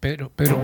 Pero, pero.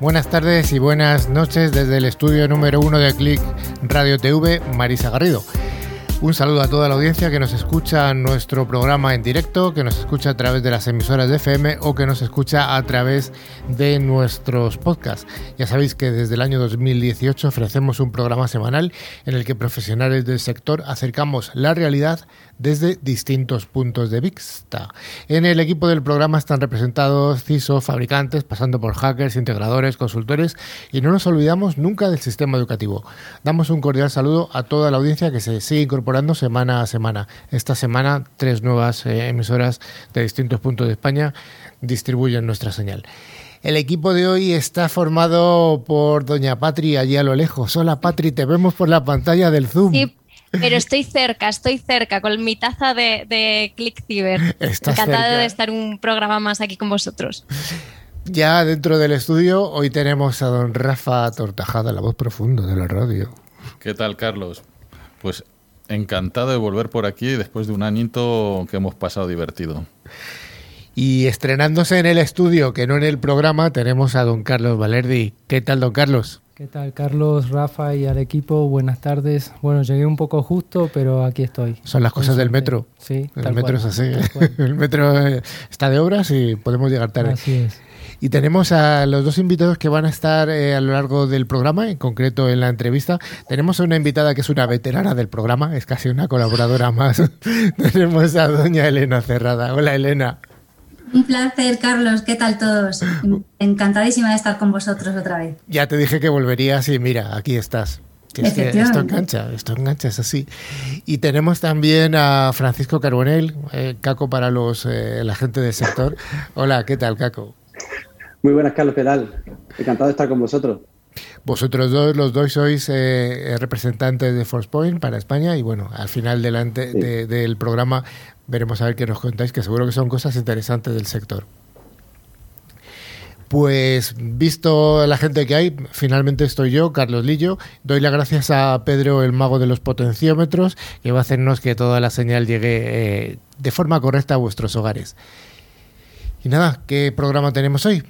Buenas tardes y buenas noches desde el estudio número uno de Click Radio TV, Marisa Garrido. Un saludo a toda la audiencia que nos escucha nuestro programa en directo, que nos escucha a través de las emisoras de FM o que nos escucha a través de nuestros podcasts. Ya sabéis que desde el año 2018 ofrecemos un programa semanal en el que profesionales del sector acercamos la realidad desde distintos puntos de vista. En el equipo del programa están representados CISO, fabricantes, pasando por hackers, integradores, consultores y no nos olvidamos nunca del sistema educativo. Damos un cordial saludo a toda la audiencia que se sigue incorporando semana a semana. Esta semana tres nuevas eh, emisoras de distintos puntos de España distribuyen nuestra señal. El equipo de hoy está formado por Doña Patri allí a lo lejos. Hola Patri, te vemos por la pantalla del Zoom. Sí, pero estoy cerca, estoy cerca con mi taza de, de Click Ciber. Encantada de estar un programa más aquí con vosotros. Ya dentro del estudio, hoy tenemos a don Rafa Tortajada, la voz profunda de la radio. ¿Qué tal, Carlos? Pues encantado de volver por aquí después de un añito que hemos pasado divertido. Y estrenándose en el estudio, que no en el programa, tenemos a don Carlos Valerdi. ¿Qué tal, don Carlos? ¿Qué tal, Carlos, Rafa y al equipo? Buenas tardes. Bueno, llegué un poco justo, pero aquí estoy. Son las cosas del metro. Sí, el metro es así. El metro está de obras y podemos llegar tarde. Así es. Y tenemos a los dos invitados que van a estar eh, a lo largo del programa, en concreto en la entrevista. Tenemos a una invitada que es una veterana del programa, es casi una colaboradora más. tenemos a doña Elena Cerrada. Hola, Elena. Un placer, Carlos. ¿Qué tal todos? Encantadísima de estar con vosotros otra vez. Ya te dije que volverías y mira, aquí estás. Que es que esto engancha, esto engancha, es así. Y tenemos también a Francisco Carbonell, eh, Caco para los eh, la gente del sector. Hola, ¿qué tal, Caco? Muy buenas, Carlos, ¿qué tal? Encantado de estar con vosotros. Vosotros dos, los dos sois eh, representantes de ForcePoint para España y bueno, al final delante sí. de, del programa veremos a ver qué nos contáis, que seguro que son cosas interesantes del sector. Pues visto la gente que hay, finalmente estoy yo, Carlos Lillo. Doy las gracias a Pedro, el mago de los potenciómetros, que va a hacernos que toda la señal llegue eh, de forma correcta a vuestros hogares. Y nada, ¿qué programa tenemos hoy?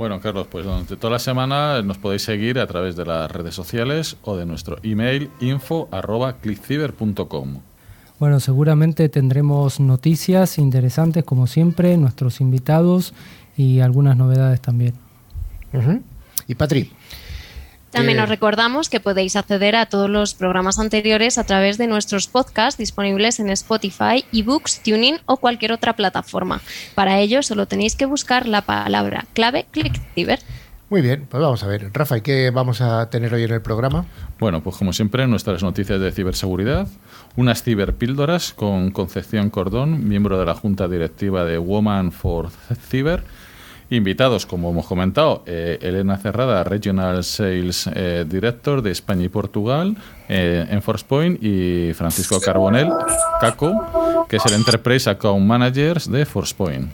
Bueno, Carlos, pues durante toda la semana nos podéis seguir a través de las redes sociales o de nuestro email info.clickciber.com. Bueno, seguramente tendremos noticias interesantes, como siempre, nuestros invitados y algunas novedades también. Uh -huh. Y Patri. También os recordamos que podéis acceder a todos los programas anteriores a través de nuestros podcasts disponibles en Spotify, eBooks, Tuning o cualquier otra plataforma. Para ello solo tenéis que buscar la palabra clave ClickCiber. Muy bien, pues vamos a ver. Rafa, ¿y qué vamos a tener hoy en el programa? Bueno, pues como siempre, nuestras noticias de ciberseguridad, unas ciberpíldoras con Concepción Cordón, miembro de la Junta Directiva de Woman for Cyber, Invitados, como hemos comentado, eh, Elena Cerrada, Regional Sales eh, Director de España y Portugal eh, en ForcePoint, y Francisco Carbonell, Caco, que es el Enterprise Account Manager de ForcePoint.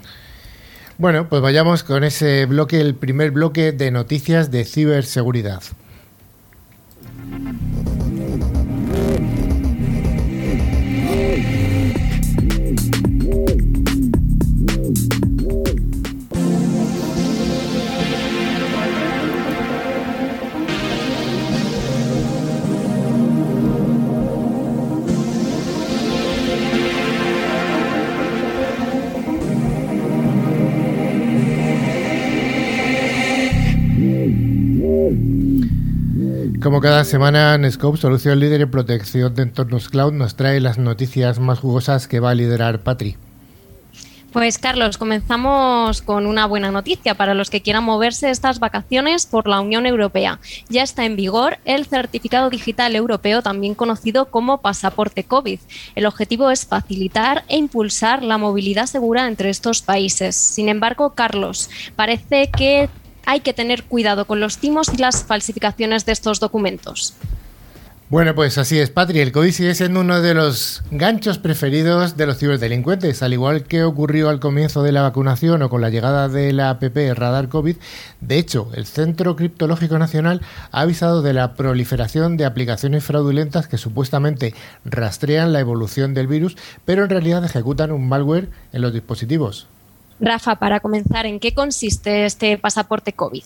Bueno, pues vayamos con ese bloque, el primer bloque de noticias de ciberseguridad. Como cada semana, Nescope, solución líder en protección de entornos cloud, nos trae las noticias más jugosas que va a liderar Patri. Pues Carlos, comenzamos con una buena noticia para los que quieran moverse estas vacaciones por la Unión Europea. Ya está en vigor el certificado digital europeo, también conocido como pasaporte COVID. El objetivo es facilitar e impulsar la movilidad segura entre estos países. Sin embargo, Carlos, parece que hay que tener cuidado con los timos y las falsificaciones de estos documentos. Bueno, pues así es, Patri. El COVID sigue siendo uno de los ganchos preferidos de los ciberdelincuentes. Al igual que ocurrió al comienzo de la vacunación o con la llegada de la app Radar COVID, de hecho, el Centro Criptológico Nacional ha avisado de la proliferación de aplicaciones fraudulentas que supuestamente rastrean la evolución del virus, pero en realidad ejecutan un malware en los dispositivos. Rafa, para comenzar, ¿en qué consiste este pasaporte COVID?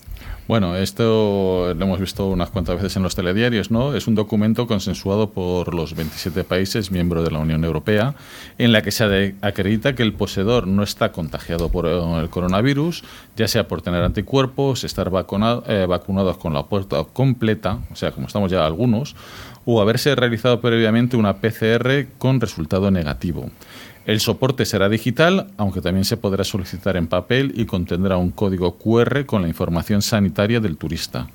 Bueno, esto lo hemos visto unas cuantas veces en los telediarios, ¿no? Es un documento consensuado por los 27 países miembros de la Unión Europea en la que se acredita que el poseedor no está contagiado por el coronavirus, ya sea por tener anticuerpos, estar vacunado, eh, vacunados con la puerta completa, o sea, como estamos ya algunos, o haberse realizado previamente una PCR con resultado negativo. El soporte será digital, aunque también se podrá solicitar en papel y contendrá un código QR con la información sanitaria del turista.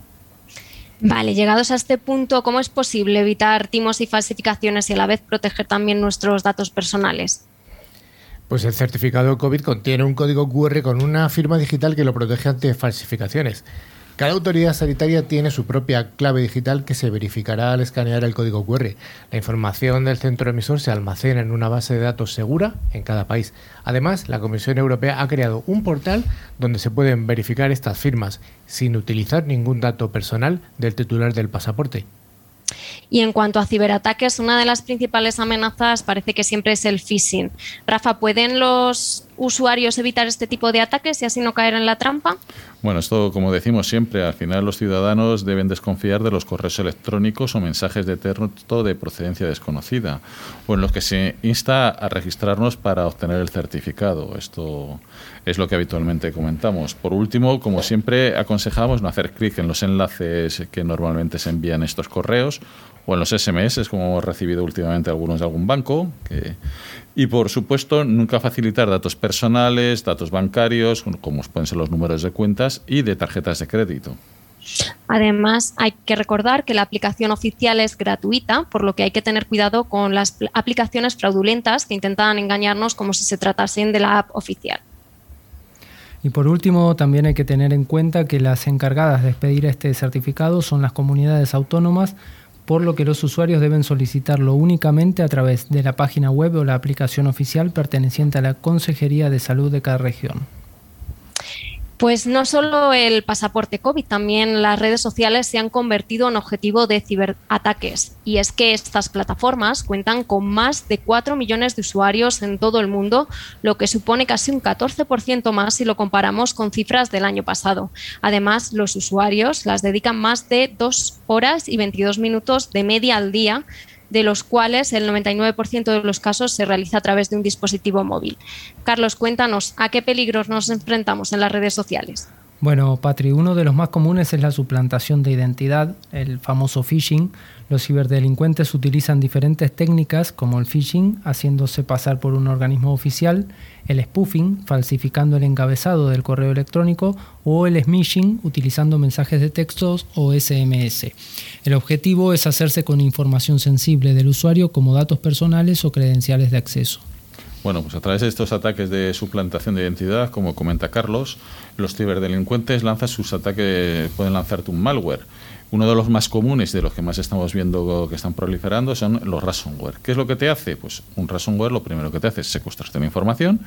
Vale, llegados a este punto, ¿cómo es posible evitar timos y falsificaciones y a la vez proteger también nuestros datos personales? Pues el certificado COVID contiene un código QR con una firma digital que lo protege ante falsificaciones. Cada autoridad sanitaria tiene su propia clave digital que se verificará al escanear el código QR. La información del centro emisor se almacena en una base de datos segura en cada país. Además, la Comisión Europea ha creado un portal donde se pueden verificar estas firmas sin utilizar ningún dato personal del titular del pasaporte. Y en cuanto a ciberataques, una de las principales amenazas parece que siempre es el phishing. Rafa, ¿pueden los usuarios evitar este tipo de ataques y así no caer en la trampa? Bueno, esto, como decimos siempre, al final los ciudadanos deben desconfiar de los correos electrónicos o mensajes de texto de procedencia desconocida, o en los que se insta a registrarnos para obtener el certificado. Esto es lo que habitualmente comentamos. Por último, como siempre, aconsejamos no hacer clic en los enlaces que normalmente se envían estos correos o en los SMS, como hemos recibido últimamente algunos de algún banco. Y por supuesto, nunca facilitar datos personales, datos bancarios, como pueden ser los números de cuentas y de tarjetas de crédito. Además, hay que recordar que la aplicación oficial es gratuita, por lo que hay que tener cuidado con las aplicaciones fraudulentas que intentan engañarnos como si se tratasen de la app oficial. Y por último, también hay que tener en cuenta que las encargadas de expedir este certificado son las comunidades autónomas por lo que los usuarios deben solicitarlo únicamente a través de la página web o la aplicación oficial perteneciente a la Consejería de Salud de cada región. Pues no solo el pasaporte COVID, también las redes sociales se han convertido en objetivo de ciberataques. Y es que estas plataformas cuentan con más de 4 millones de usuarios en todo el mundo, lo que supone casi un 14% más si lo comparamos con cifras del año pasado. Además, los usuarios las dedican más de 2 horas y 22 minutos de media al día de los cuales el 99% de los casos se realiza a través de un dispositivo móvil. Carlos, cuéntanos, ¿a qué peligros nos enfrentamos en las redes sociales? Bueno, Patri, uno de los más comunes es la suplantación de identidad, el famoso phishing. Los ciberdelincuentes utilizan diferentes técnicas como el phishing, haciéndose pasar por un organismo oficial, el spoofing, falsificando el encabezado del correo electrónico, o el smishing, utilizando mensajes de textos o SMS. El objetivo es hacerse con información sensible del usuario como datos personales o credenciales de acceso. Bueno, pues a través de estos ataques de suplantación de identidad, como comenta Carlos, los ciberdelincuentes lanzan sus ataques, pueden lanzarte un malware. Uno de los más comunes, de los que más estamos viendo que están proliferando, son los ransomware. ¿Qué es lo que te hace? Pues un ransomware lo primero que te hace es secuestrarte la información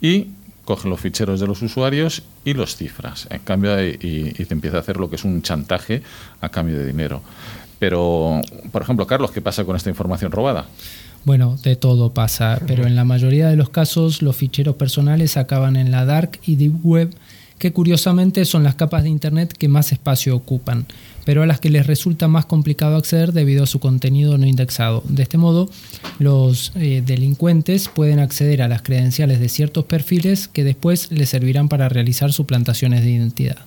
y coge los ficheros de los usuarios y los cifras. En cambio, y, y te empieza a hacer lo que es un chantaje a cambio de dinero. Pero, por ejemplo, Carlos, ¿qué pasa con esta información robada? Bueno, de todo pasa, pero en la mayoría de los casos los ficheros personales acaban en la dark y deep web, que curiosamente son las capas de Internet que más espacio ocupan, pero a las que les resulta más complicado acceder debido a su contenido no indexado. De este modo, los eh, delincuentes pueden acceder a las credenciales de ciertos perfiles que después les servirán para realizar suplantaciones de identidad.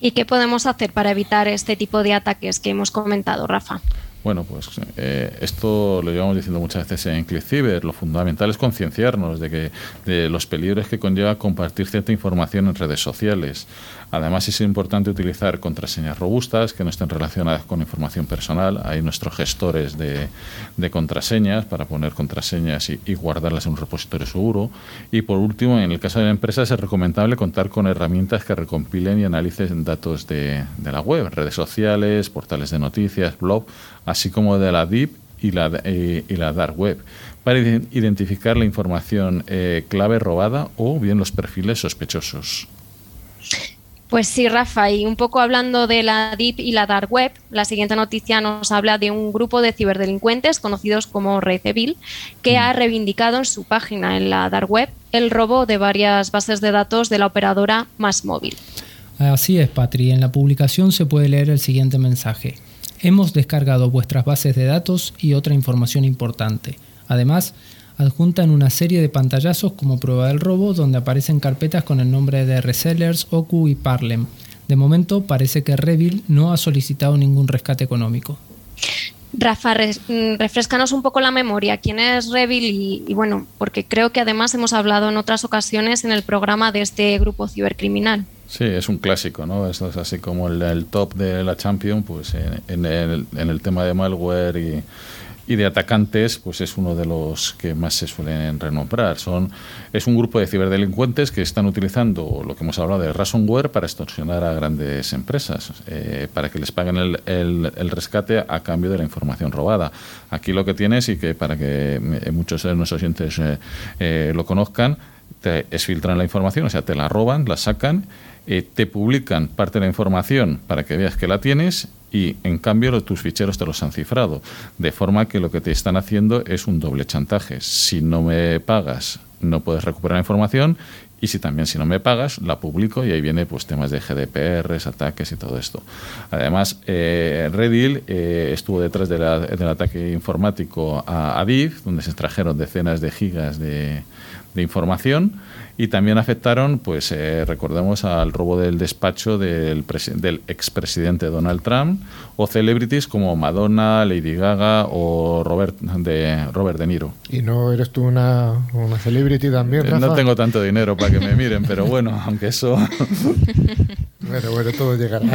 ¿Y qué podemos hacer para evitar este tipo de ataques que hemos comentado, Rafa? Bueno, pues eh, esto lo llevamos diciendo muchas veces en ClickCiber. Lo fundamental es concienciarnos de que de los peligros que conlleva compartir cierta información en redes sociales. Además, es importante utilizar contraseñas robustas que no estén relacionadas con información personal. Hay nuestros gestores de, contraseñas para poner contraseñas y, guardarlas en un repositorio seguro. Y por último, en el caso de la empresa, es recomendable contar con herramientas que recompilen y analicen datos de, la web, redes sociales, portales de noticias, blog, así como de la DIP y la, eh, y la Dark Web, para identificar la información eh, clave robada o bien los perfiles sospechosos. Pues sí, Rafa, y un poco hablando de la Deep y la Dark Web, la siguiente noticia nos habla de un grupo de ciberdelincuentes conocidos como Red Evil, que ha reivindicado en su página en la Dark Web el robo de varias bases de datos de la operadora Más Móvil. Así es, Patri. En la publicación se puede leer el siguiente mensaje. Hemos descargado vuestras bases de datos y otra información importante. Además, adjuntan una serie de pantallazos como prueba del robo donde aparecen carpetas con el nombre de resellers, Oku y Parlem. De momento parece que Revil no ha solicitado ningún rescate económico. Rafa, mm, refrescanos un poco la memoria. ¿Quién es Revil? Y, bueno, porque creo que además hemos hablado en otras ocasiones en el programa de este grupo cibercriminal. Sí, es un clásico, ¿no? es así como el, top de la Champion, pues en, el, en el tema de malware y y de atacantes, pues es uno de los que más se suelen renombrar. Son, es un grupo de ciberdelincuentes que están utilizando lo que hemos hablado de ransomware para extorsionar a grandes empresas, eh, para que les paguen el, el, rescate a cambio de la información robada. Aquí lo que tienes, y que para que muchos de nuestros oyentes eh, eh, lo conozcan, te exfiltran la información, o sea, te la roban, la sacan, te publican parte de la información para que veas que la tienes y en cambio tus ficheros te los han cifrado. De forma que lo que te están haciendo es un doble chantaje. Si no me pagas, no puedes recuperar la información y si también si no me pagas, la publico y ahí viene pues temas de GDPR, ataques y todo esto. Además, eh, Redil eh, estuvo detrás del ataque informático a Aviv, donde se extrajeron decenas de gigas de, de información y también afectaron, pues eh, recordemos al robo del despacho del, del expresidente Donald Trump o celebrities como Madonna, Lady Gaga o Robert de, Robert de Niro. ¿Y no eres tú una, una celebrity también, Rafa? No tengo tanto dinero para que me miren, pero bueno, aunque eso... bueno, bueno, todo llegará.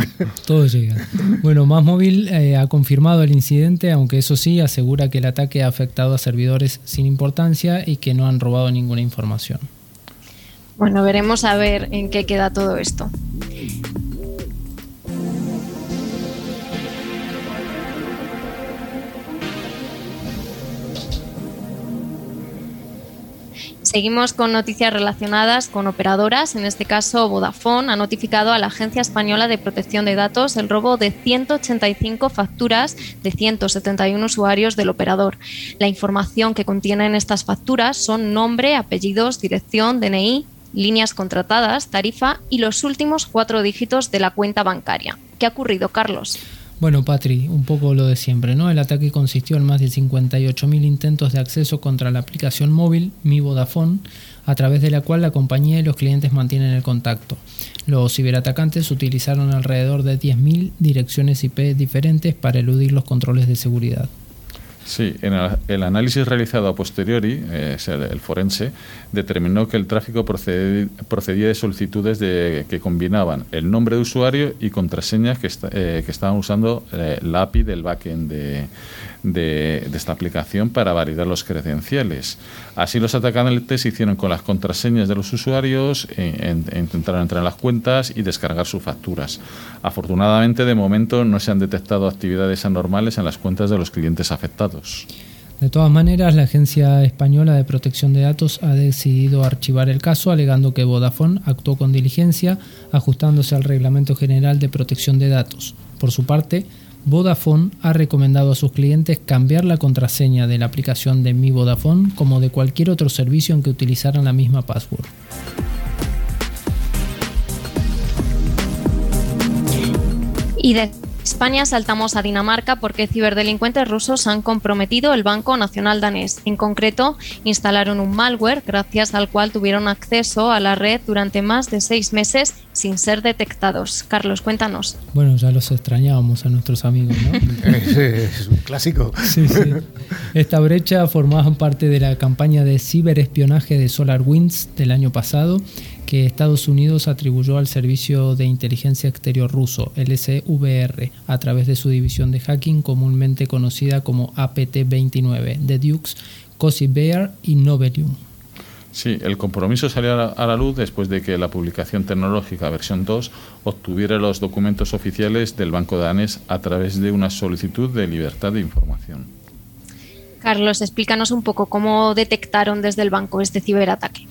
todo llega. Bueno, Más Móvil eh, ha confirmado el incidente, aunque eso sí, asegura que el ataque ha afectado a servidores sin importancia y que no han robado ninguna información. Bueno, veremos a ver en qué queda todo esto. Seguimos con noticias relacionadas con operadoras. En este caso, Vodafone ha notificado a la Agencia Española de Protección de Datos el robo de 185 facturas de 171 usuarios del operador. La información que contienen estas facturas son nombre, apellidos, dirección, DNI, líneas contratadas, tarifa y los últimos cuatro dígitos de la cuenta bancaria. ¿Qué ha ocurrido, Carlos? Bueno, Patri, un poco lo de siempre, ¿no? El ataque consistió en más de 58.000 intentos de acceso contra la aplicación móvil Mi Vodafone, a través de la cual la compañía y los clientes mantienen el contacto. Los ciberatacantes utilizaron alrededor de 10.000 direcciones IP diferentes para eludir los controles de seguridad. Sí, en el, análisis realizado a posteriori, eh, el, forense, determinó que el tráfico procedía de solicitudes de, que combinaban el nombre de usuario y contraseñas que, eh, que estaban usando eh, la API del backend de, esta aplicación para validar los credenciales. Así los atacantes hicieron con las contraseñas de los usuarios, e, intentaron entrar en las cuentas y descargar sus facturas. Afortunadamente, de momento no se han detectado actividades anormales en las cuentas de los clientes afectados. De todas maneras, la Agencia Española de Protección de Datos ha decidido archivar el caso alegando que Vodafone actuó con diligencia ajustándose al Reglamento General de Protección de Datos. Por su parte, Vodafone ha recomendado a sus clientes cambiar la contraseña de la aplicación de Mi Vodafone como de cualquier otro servicio en que utilizaran la misma password. Y España saltamos a Dinamarca porque ciberdelincuentes rusos han comprometido el Banco Nacional danés. En concreto, instalaron un malware gracias al cual tuvieron acceso a la red durante más de seis meses sin ser detectados. Carlos, cuéntanos. Bueno, ya los extrañábamos a nuestros amigos, ¿no? es un clásico. Sí, sí. Esta brecha formaba parte de la campaña de ciberespionaje de SolarWinds del año pasado que Estados Unidos atribuyó al Servicio de Inteligencia Exterior ruso, LSVR, a través de su división de hacking comúnmente conocida como APT-29, de Dukes, Cozy Bear y Novelium. Sí, el compromiso salió a la luz después de que la publicación tecnológica versión 2 obtuviera los documentos oficiales del Banco danés a través de una solicitud de libertad de información. Carlos, explícanos un poco cómo detectaron desde el banco este ciberataque.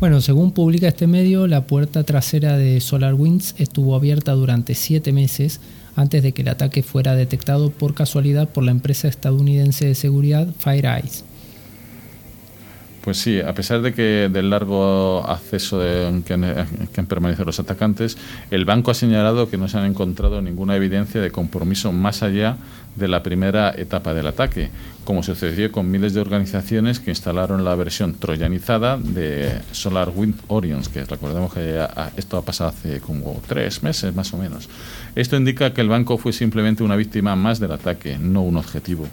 Bueno, según publica este medio, la puerta trasera de SolarWinds estuvo abierta durante siete meses antes de que el ataque fuera detectado por casualidad por la empresa estadounidense de seguridad FireEye. Pues sí, a pesar de que del largo acceso de, que, han permanecido los atacantes, el banco ha señalado que no se han encontrado ninguna evidencia de compromiso más allá de la primera etapa del ataque, como sucedió con miles de organizaciones que instalaron la versión troyanizada de SolarWind Orions, que recordemos que esto ha pasado hace como tres meses más o menos. Esto indica que el banco fue simplemente una víctima más del ataque, no un objetivo.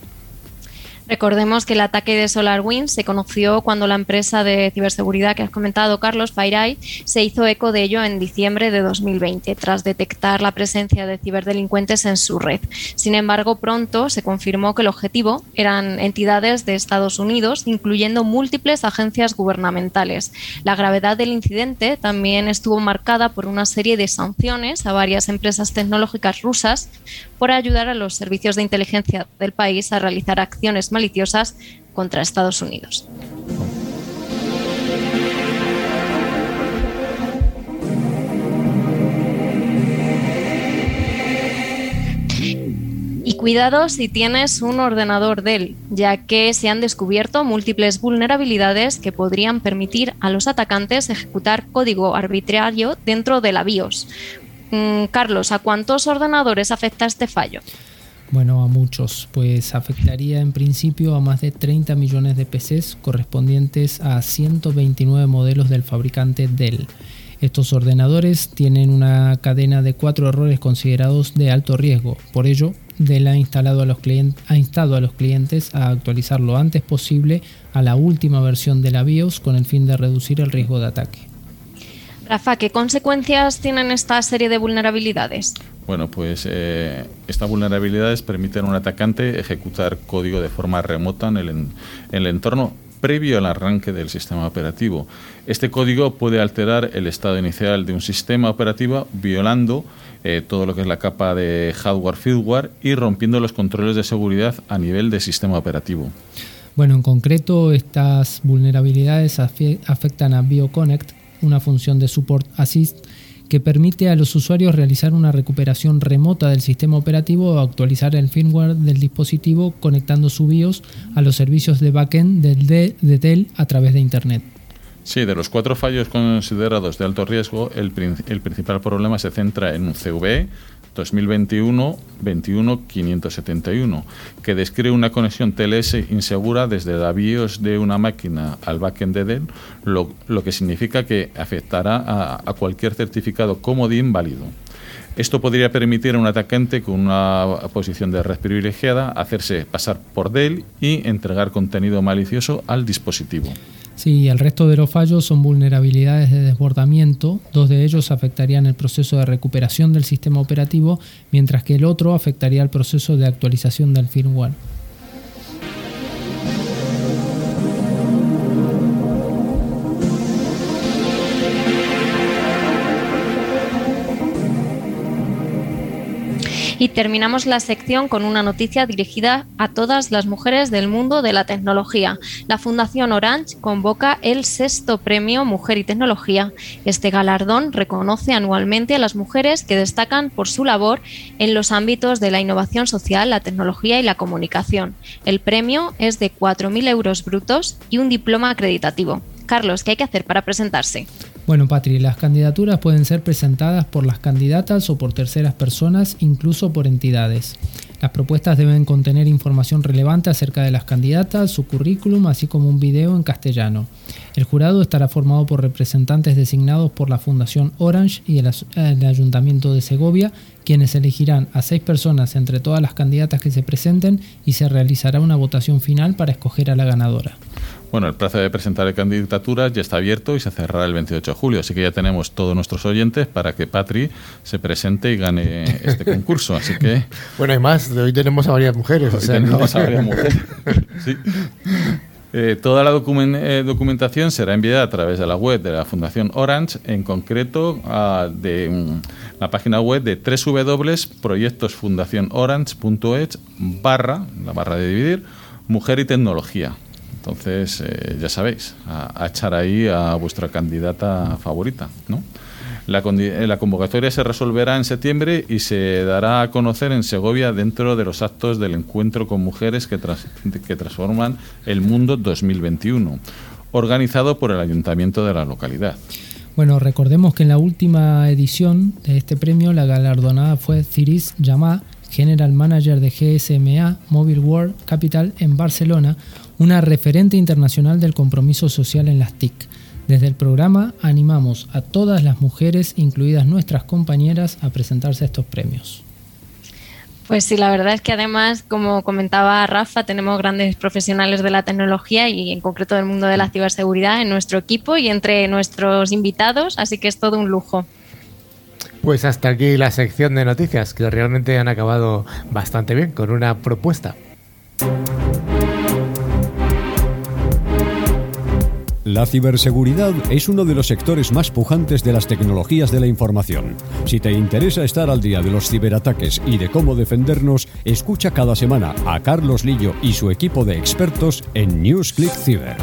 Recordemos que el ataque de SolarWinds se conoció cuando la empresa de ciberseguridad que has comentado, Carlos, FireEye, se hizo eco de ello en diciembre de 2020, tras detectar la presencia de ciberdelincuentes en su red. Sin embargo, pronto se confirmó que el objetivo eran entidades de Estados Unidos, incluyendo múltiples agencias gubernamentales. La gravedad del incidente también estuvo marcada por una serie de sanciones a varias empresas tecnológicas rusas por ayudar a los servicios de inteligencia del país a realizar acciones maliciosas contra Estados Unidos. Y cuidado si tienes un ordenador Dell, ya que se han descubierto múltiples vulnerabilidades que podrían permitir a los atacantes ejecutar código arbitrario dentro de la BIOS. Mm, Carlos, ¿a cuántos ordenadores afecta este fallo? Bueno, a muchos, pues afectaría en principio a más de 30 millones de PCs correspondientes a 129 modelos del fabricante Dell. Estos ordenadores tienen una cadena de cuatro errores considerados de alto riesgo, por ello Dell ha, instalado a los ha instado a los clientes a actualizar lo antes posible a la última versión de la BIOS con el fin de reducir el riesgo de ataque. Rafa, ¿qué consecuencias tienen esta serie de vulnerabilidades? Bueno, pues eh, estas vulnerabilidades permiten a un atacante ejecutar código de forma remota en el, en el entorno previo al arranque del sistema operativo. Este código puede alterar el estado inicial de un sistema operativo violando eh, todo lo que es la capa de hardware, firmware y rompiendo los controles de seguridad a nivel de sistema operativo. Bueno, en concreto, estas vulnerabilidades afectan a BioConnect, una función de Support Assist que permite a los usuarios realizar una recuperación remota del sistema operativo o actualizar el firmware del dispositivo conectando su BIOS a los servicios de backend de, de Dell a través de Internet. Sí, de los cuatro fallos considerados de alto riesgo, el, el principal problema se centra en un CVE 2021-21-571, que describe una conexión TLS insegura desde la BIOS de una máquina al backend de Dell, lo, que significa que afectará a, cualquier certificado comodín válido. Esto podría permitir a un atacante con una posición de red privilegiada hacerse pasar por Dell y entregar contenido malicioso al dispositivo. Sí, el resto de los fallos son vulnerabilidades de desbordamiento. Dos de ellos afectarían el proceso de recuperación del sistema operativo, mientras que el otro afectaría el proceso de actualización del firmware. Y terminamos la sección con una noticia dirigida a todas las mujeres del mundo de la tecnología. La Fundación Orange convoca el sexto premio Mujer y Tecnología. Este galardón reconoce anualmente a las mujeres que destacan por su labor en los ámbitos de la innovación social, la tecnología y la comunicación. El premio es de 4.000 euros brutos y un diploma acreditativo. Carlos, ¿qué hay que hacer para presentarse? Bueno, Patri, las candidaturas pueden ser presentadas por las candidatas o por terceras personas, incluso por entidades. Las propuestas deben contener información relevante acerca de las candidatas, su currículum, así como un video en castellano. El jurado estará formado por representantes designados por la Fundación Orange y el, Ayuntamiento de Segovia, quienes elegirán a seis personas entre todas las candidatas que se presenten y se realizará una votación final para escoger a la ganadora. Bueno, el plazo de presentar candidaturas ya está abierto y se cerrará el 28 de julio, así que ya tenemos todos nuestros oyentes para que Patri se presente y gane este concurso. Así que bueno, hay más. Hoy tenemos a varias mujeres. Hoy tenemos a varias mujeres. sí. Eh, toda la eh, documentación será enviada a través de la web de la Fundación Orange, en concreto de mm, la página web de www.proyectosfundacionorange.es barra, la barra de dividir, mujer y tecnología. Entonces, eh, ya sabéis, a, echar ahí a vuestra candidata favorita, ¿no? La, eh, la, convocatoria se resolverá en septiembre y se dará a conocer en Segovia dentro de los actos del encuentro con mujeres que, que transforman el mundo 2021, organizado por el ayuntamiento de la localidad. Bueno, recordemos que en la última edición de este premio la galardonada fue Ciris Yamá, General Manager de GSMA Mobile World Capital en Barcelona, una referente internacional del compromiso social en las TIC. Desde el programa animamos a todas las mujeres, incluidas nuestras compañeras, a presentarse a estos premios. Pues sí, la verdad es que además, como comentaba Rafa, tenemos grandes profesionales de la tecnología y en concreto del mundo de la ciberseguridad en nuestro equipo y entre nuestros invitados, así que es todo un lujo. Pues hasta aquí la sección de noticias, que realmente han acabado bastante bien con una propuesta. La ciberseguridad es uno de los sectores más pujantes de las tecnologías de la información. Si te interesa estar al día de los ciberataques y de cómo defendernos, escucha cada semana a Carlos Lillo y su equipo de expertos en NewsClick Ciber.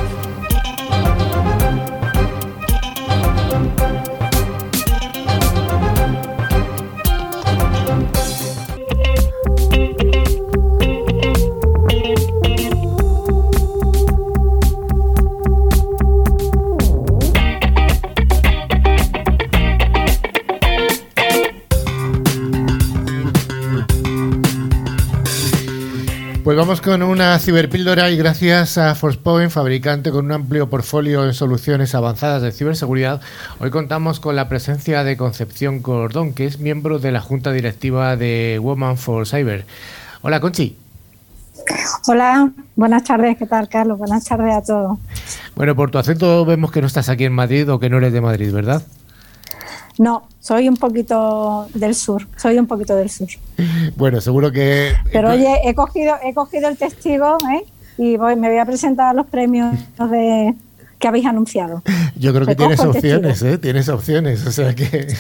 Pues vamos con una ciberpíldora y gracias a Forcepoint, fabricante con un amplio portfolio en soluciones avanzadas de ciberseguridad, hoy contamos con la presencia de Concepción Cordón, que es miembro de la junta directiva de Woman for Cyber. Hola, Conchi. Hola, buenas tardes, ¿qué tal, Carlos? Buenas tardes a todos. Bueno, por tu acento vemos que no estás aquí en Madrid o que no eres de Madrid, ¿verdad? No, soy un poquito del sur, soy un poquito del sur. Bueno, seguro que... Pero oye, he cogido, he cogido el testigo ¿eh? y voy, me voy a presentar a los premios de, que habéis anunciado. Yo creo que tienes opciones, ¿eh? Tienes opciones, o sea que...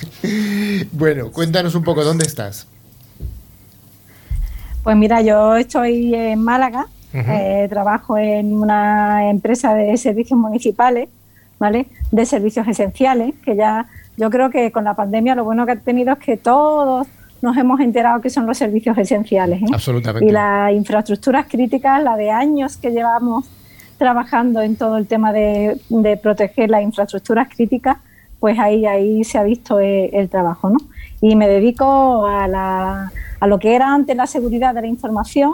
bueno, cuéntanos un poco, ¿dónde estás? Pues mira, yo estoy en Málaga, eh, trabajo en una empresa de servicios municipales, ¿vale? De servicios esenciales, que ya yo creo que con la pandemia lo bueno que ha tenido es que todos nos hemos enterado que son los servicios esenciales. ¿eh? Absolutamente. Y las infraestructuras críticas, la de años que llevamos trabajando en todo el tema de, proteger las infraestructuras críticas, pues ahí, ahí se ha visto el, trabajo. ¿no? Y me dedico a, la, a, lo que era antes la seguridad de la información,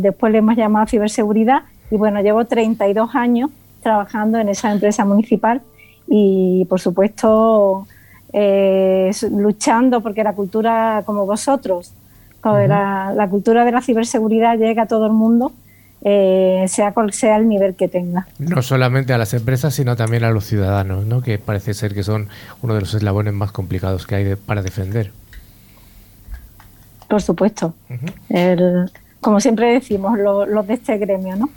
después le hemos llamado ciberseguridad, y bueno, llevo 32 años trabajando en esa empresa municipal y por supuesto eh, luchando porque la cultura como vosotros, la, cultura de la ciberseguridad llega a todo el mundo, eh, sea cual sea el nivel que tenga. No solamente a las empresas, sino también a los ciudadanos, ¿no? que parece ser que son uno de los eslabones más complicados que hay para defender. Por supuesto. Como siempre decimos, los de este gremio, ¿no?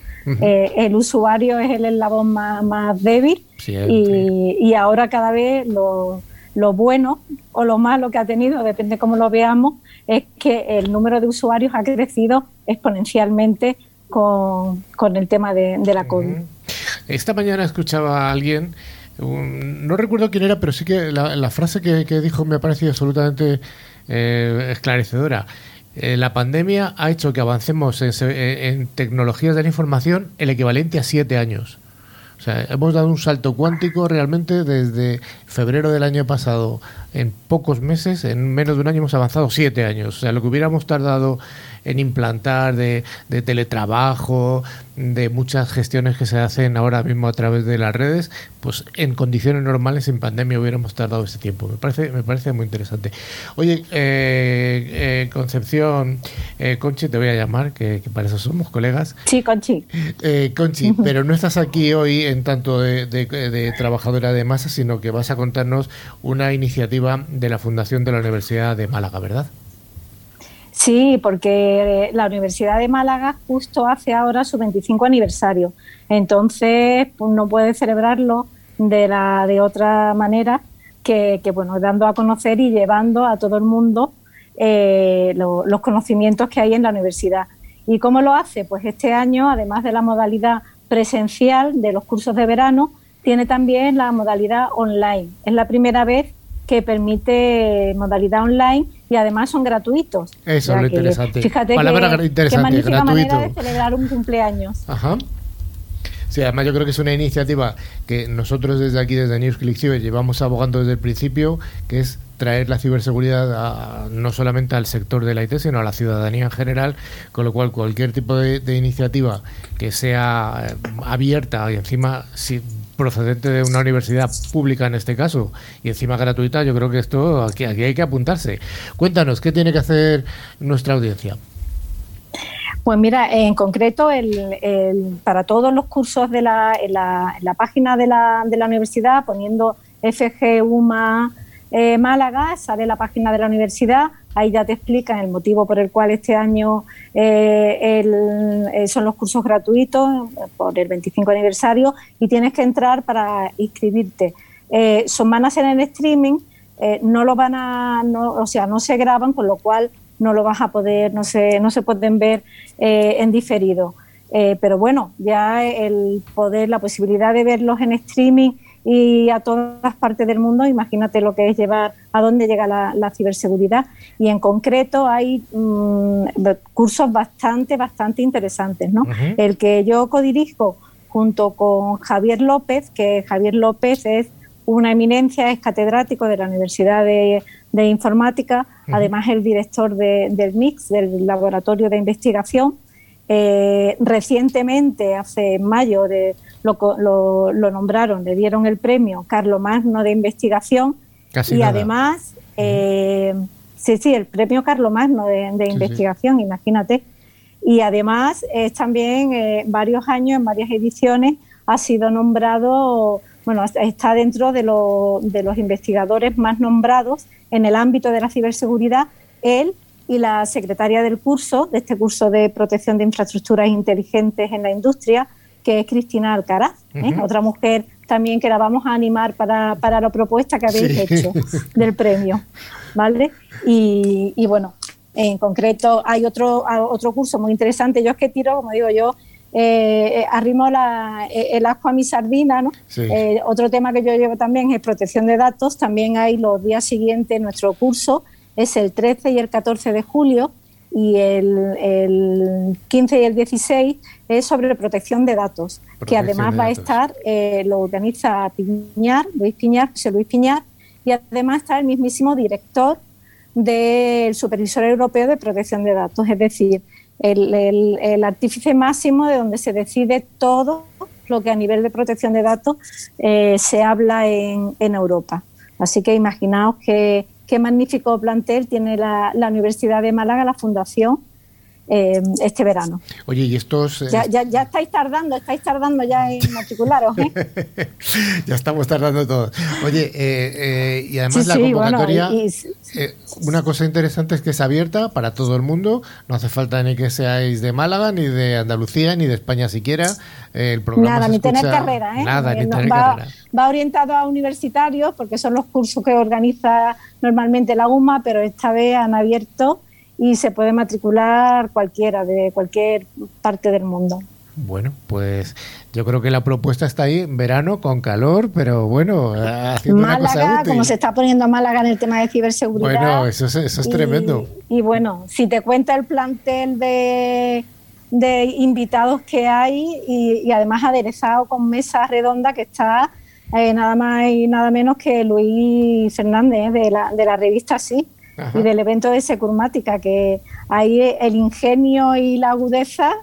Eh, el usuario es el eslabón más, débil y, ahora cada vez lo, bueno o lo malo que ha tenido, depende cómo lo veamos, es que el número de usuarios ha crecido exponencialmente con, el tema de, la COVID. Esta mañana escuchaba a alguien, no recuerdo quién era, pero sí que la, frase que, dijo me ha parecido absolutamente eh, esclarecedora. Eh, la pandemia ha hecho que avancemos en, tecnologías de la información el equivalente a siete años. O sea, hemos dado un salto cuántico realmente desde febrero del año pasado. En pocos meses, en menos de un año, hemos avanzado siete años. O sea, lo que hubiéramos tardado en implantar de, teletrabajo, de muchas gestiones que se hacen ahora mismo a través de las redes, pues en condiciones normales, sin pandemia, hubiéramos tardado ese tiempo. Me parece, me parece muy interesante. Oye, eh, eh, Concepción, eh, Conchi, te voy a llamar, que, para eso somos colegas. Sí, Conchi. Conchi, pero no estás aquí hoy en tanto de trabajadora de masa, sino que vas a contarnos una iniciativa de la Fundación de la Universidad de Málaga, ¿verdad? Sí, porque la Universidad de Málaga justo hace ahora su 25 aniversario. Entonces, pues, no puede celebrarlo de, la, de otra manera que, bueno, dando a conocer y llevando a todo el mundo eh, los conocimientos que hay en la universidad. ¿Y cómo lo hace? Pues este año, además de la modalidad presencial de los cursos de verano, tiene también la modalidad online. Es la primera vez que permite modalidad online y además son gratuitos. Eso es lo interesante. Fíjate Palabra que, interesante, qué gratuito. manera de celebrar un cumpleaños. Ajá. Sí, además yo creo que es una iniciativa que nosotros desde aquí, desde News llevamos abogando desde el principio, que es traer la ciberseguridad no solamente al sector de la IT, sino a la ciudadanía en general, con lo cual cualquier tipo de, de iniciativa que sea eh, abierta y encima si, procedente de una universidad pública en este caso y encima gratuita, yo creo que esto aquí, aquí hay que apuntarse. Cuéntanos, ¿qué tiene que hacer nuestra audiencia? Pues mira, en concreto, el, para todos los cursos de la, en, la, página de la, de la universidad, poniendo FGUMA eh, Málaga, sale la página de la universidad, ahí ya te explican el motivo por el cual este año eh, eh, son los cursos gratuitos por el 25 aniversario y tienes que entrar para inscribirte. son van a ser en streaming, no lo van a, o sea, no se graban, con lo cual no lo vas a poder, no se, no se pueden ver en diferido. pero bueno, ya el poder, la posibilidad de verlos en streaming y a todas partes del mundo, imagínate lo que es llevar, a dónde llega la, ciberseguridad. Y en concreto hay mm, cursos bastante, bastante interesantes. ¿no? El que yo codirijo junto con Javier López, que Javier López es una eminencia, es catedrático de la Universidad de, Informática, además el director del MIX, del Laboratorio de Investigación. Eh, recientemente, hace mayo de lo, nombraron, le dieron el premio Carlo Magno de investigación y además, eh, sí, sí, el premio Carlo Magno de, investigación, imagínate. Y además es también eh, varios años, en varias ediciones, ha sido nombrado, bueno, está dentro de, de los investigadores más nombrados en el ámbito de la ciberseguridad, él y la secretaria del curso, de este curso de protección de infraestructuras inteligentes en la industria, que es Cristina Alcaraz, ¿eh? otra mujer también que la vamos a animar para, para la propuesta que habéis hecho del premio. ¿vale? Y, bueno, en concreto hay otro, otro curso muy interesante. Yo es que tiro, como digo yo, eh, arrimo la, el asco a mi sardina. ¿no? Eh, otro tema que yo llevo también es protección de datos. También hay los días siguientes, nuestro curso es el 13 y el 14 de julio y el, 15 y el 16 es sobre protección de datos, que además va a estar, eh, lo organiza Piñar, Luis Piñar, José Luis Piñar, y además está el mismísimo director del Supervisor Europeo de Protección de Datos, es decir, el, el, artífice máximo de donde se decide todo lo que a nivel de protección de datos eh, se habla en, en Europa. Así que imaginaos que qué magnífico plantel tiene la, Universidad de Málaga, la Fundación, eh, este verano. Oye, y estos... Eh, ya, ya, estáis tardando, estáis tardando ya en matricularos, ¿eh? ya estamos tardando todos. Oye, eh, y además la convocatoria... una cosa interesante es que es abierta para todo el mundo, no hace falta ni que seáis de Málaga, ni de Andalucía, ni de España siquiera. el programa Nada, ni tener carrera, ¿eh? Nada, ni tener va, carrera. Va orientado a universitarios, porque son los cursos que organiza normalmente la UMA, pero esta vez han abierto y se puede matricular cualquiera de cualquier parte del mundo. Bueno, pues yo creo que la propuesta está ahí, verano, con calor, pero bueno, haciendo Málaga, una cosa útil. como se está poniendo Málaga en el tema de ciberseguridad. Bueno, eso es, eso es tremendo. Y bueno, si te cuenta el plantel de, de invitados que hay y, además aderezado con mesa redonda que está eh, nada más y nada menos que Luis Fernández de la, de la revista Sí y del evento de Securmática, que ahí el ingenio y la agudeza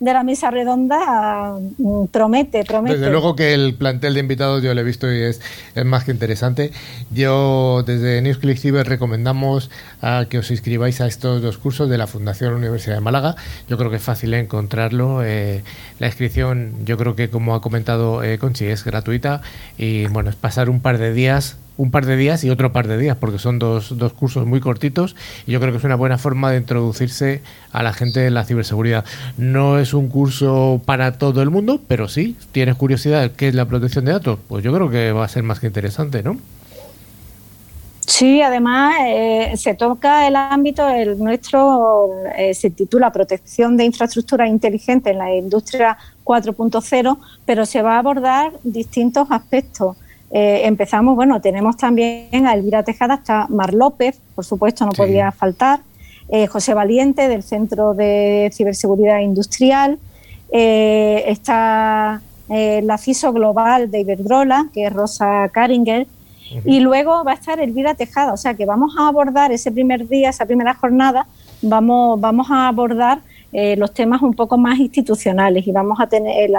de la mesa redonda mm, promete, promete. Desde luego que el plantel de invitados yo lo he visto y es, es más que interesante. Yo desde NewsClick Cyber recomendamos a que os inscribáis a estos dos cursos de la Fundación Universidad de Málaga. Yo creo que es fácil encontrarlo. Eh, la inscripción, yo creo que como ha comentado eh, Conchi, es gratuita y bueno, es pasar un par de días un par de días y otro par de días, porque son dos, dos cursos muy cortitos y yo creo que es una buena forma de introducirse a la gente en la ciberseguridad. No es un curso para todo el mundo, pero sí, tienes curiosidad qué es la protección de datos, pues yo creo que va a ser más que interesante, ¿no? Sí, además eh, se toca el ámbito, el nuestro eh, se titula Protección de infraestructuras inteligentes en la industria 4.0, pero se va a abordar distintos aspectos eh, empezamos, bueno, tenemos también a Elvira Tejada, está Mar López, por supuesto, no podía faltar, eh, José Valiente del Centro de Ciberseguridad Industrial, eh, está la CISO Global de Iberdrola, que es Rosa Karinger, y luego va a estar Elvira Tejada, o sea que vamos a abordar ese primer día, esa primera jornada, vamos, vamos a abordar los temas un poco más institucionales y vamos a tener